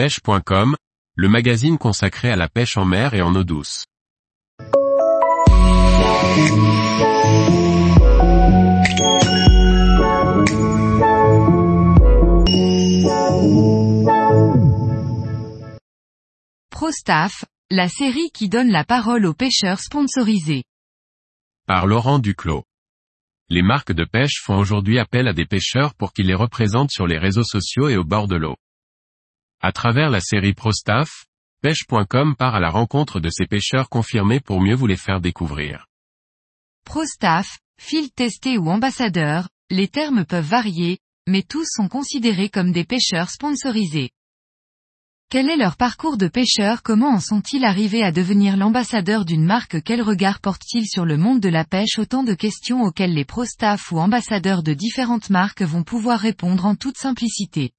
pêche.com, le magazine consacré à la pêche en mer et en eau douce. ProStaff, la série qui donne la parole aux pêcheurs sponsorisés. Par Laurent Duclos. Les marques de pêche font aujourd'hui appel à des pêcheurs pour qu'ils les représentent sur les réseaux sociaux et au bord de l'eau. À travers la série ProStaff, pêche.com part à la rencontre de ces pêcheurs confirmés pour mieux vous les faire découvrir. ProStaff, field testé ou ambassadeur, les termes peuvent varier, mais tous sont considérés comme des pêcheurs sponsorisés. Quel est leur parcours de pêcheur Comment en sont-ils arrivés à devenir l'ambassadeur d'une marque? Quel regard portent-ils sur le monde de la pêche? Autant de questions auxquelles les pro-staff ou ambassadeurs de différentes marques vont pouvoir répondre en toute simplicité.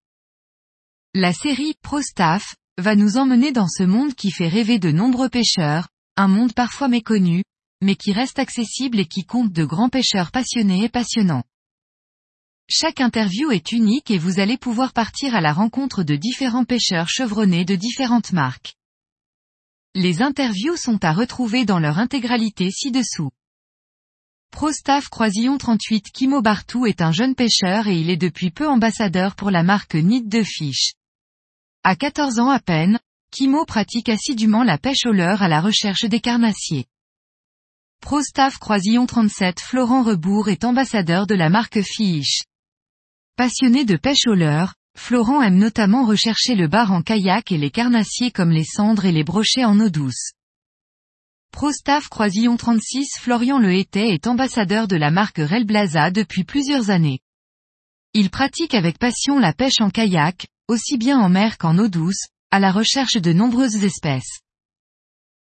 La série ProStaff va nous emmener dans ce monde qui fait rêver de nombreux pêcheurs, un monde parfois méconnu, mais qui reste accessible et qui compte de grands pêcheurs passionnés et passionnants. Chaque interview est unique et vous allez pouvoir partir à la rencontre de différents pêcheurs chevronnés de différentes marques. Les interviews sont à retrouver dans leur intégralité ci-dessous. ProStaff Croisillon 38 Kimo Bartou est un jeune pêcheur et il est depuis peu ambassadeur pour la marque Nid de Fish. À 14 ans à peine, Kimo pratique assidûment la pêche au leurre à la recherche des carnassiers. ProStaff Croisillon 37 Florent Rebourg est ambassadeur de la marque Fish. Passionné de pêche au leurre, Florent aime notamment rechercher le bar en kayak et les carnassiers comme les cendres et les brochets en eau douce. ProStaff Croisillon 36 Florian Le est ambassadeur de la marque Relblaza depuis plusieurs années. Il pratique avec passion la pêche en kayak, aussi bien en mer qu'en eau douce, à la recherche de nombreuses espèces.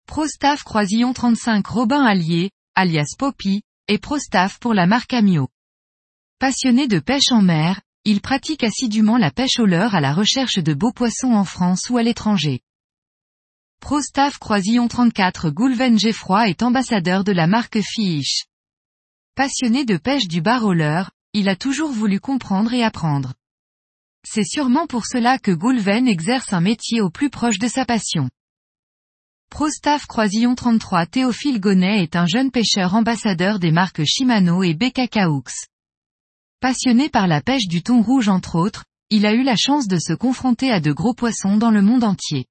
ProStaff Croisillon 35 Robin Allier, alias Poppy, et ProStaff pour la marque Amio. Passionné de pêche en mer, il pratique assidûment la pêche au leurre à la recherche de beaux poissons en France ou à l'étranger. ProStaff Croisillon 34 Goulven Geffroy est ambassadeur de la marque Fish. Passionné de pêche du bar au leurre, il a toujours voulu comprendre et apprendre. C'est sûrement pour cela que Goulven exerce un métier au plus proche de sa passion. ProStaff Croisillon 33 Théophile Gonnet est un jeune pêcheur ambassadeur des marques Shimano et BKKaux. Passionné par la pêche du thon rouge entre autres, il a eu la chance de se confronter à de gros poissons dans le monde entier.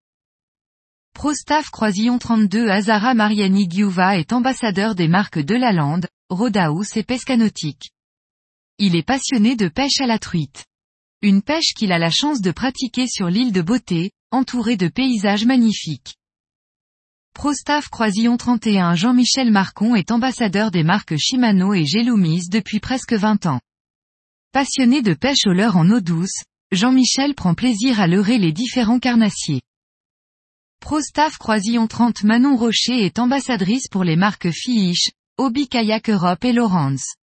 ProStaff Croisillon 32 Azara Mariani Giuva est ambassadeur des marques de la Lande, Rodaus et Pescanautique. Il est passionné de pêche à la truite. Une pêche qu'il a la chance de pratiquer sur l'île de Beauté, entourée de paysages magnifiques. ProStaff Croisillon 31 Jean-Michel Marcon est ambassadeur des marques Shimano et Gelumis depuis presque 20 ans. Passionné de pêche au leurre en eau douce, Jean-Michel prend plaisir à leurrer les différents carnassiers. ProStaff Croisillon 30 Manon Rocher est ambassadrice pour les marques Fish, Hobby Kayak Europe et Lawrence.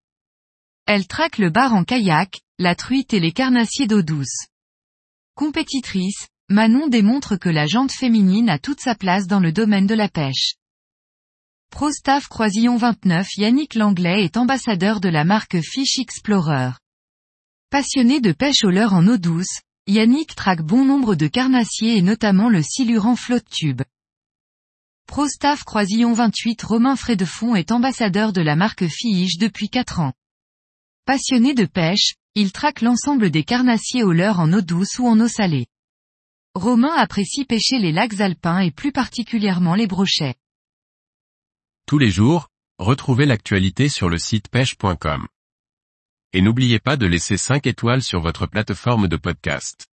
Elle traque le bar en kayak, la truite et les carnassiers d'eau douce. Compétitrice, Manon démontre que la jante féminine a toute sa place dans le domaine de la pêche. ProStaff Croisillon 29 Yannick Langlais est ambassadeur de la marque Fish Explorer. Passionné de pêche au leurre en eau douce, Yannick traque bon nombre de carnassiers et notamment le silurant flotte tube. ProStaff Croisillon 28 Romain Frédefond est ambassadeur de la marque Fish depuis 4 ans. Passionné de pêche, il traque l'ensemble des carnassiers au leurre en eau douce ou en eau salée. Romain apprécie pêcher les lacs alpins et plus particulièrement les brochets. Tous les jours, retrouvez l'actualité sur le site pêche.com. Et n'oubliez pas de laisser 5 étoiles sur votre plateforme de podcast.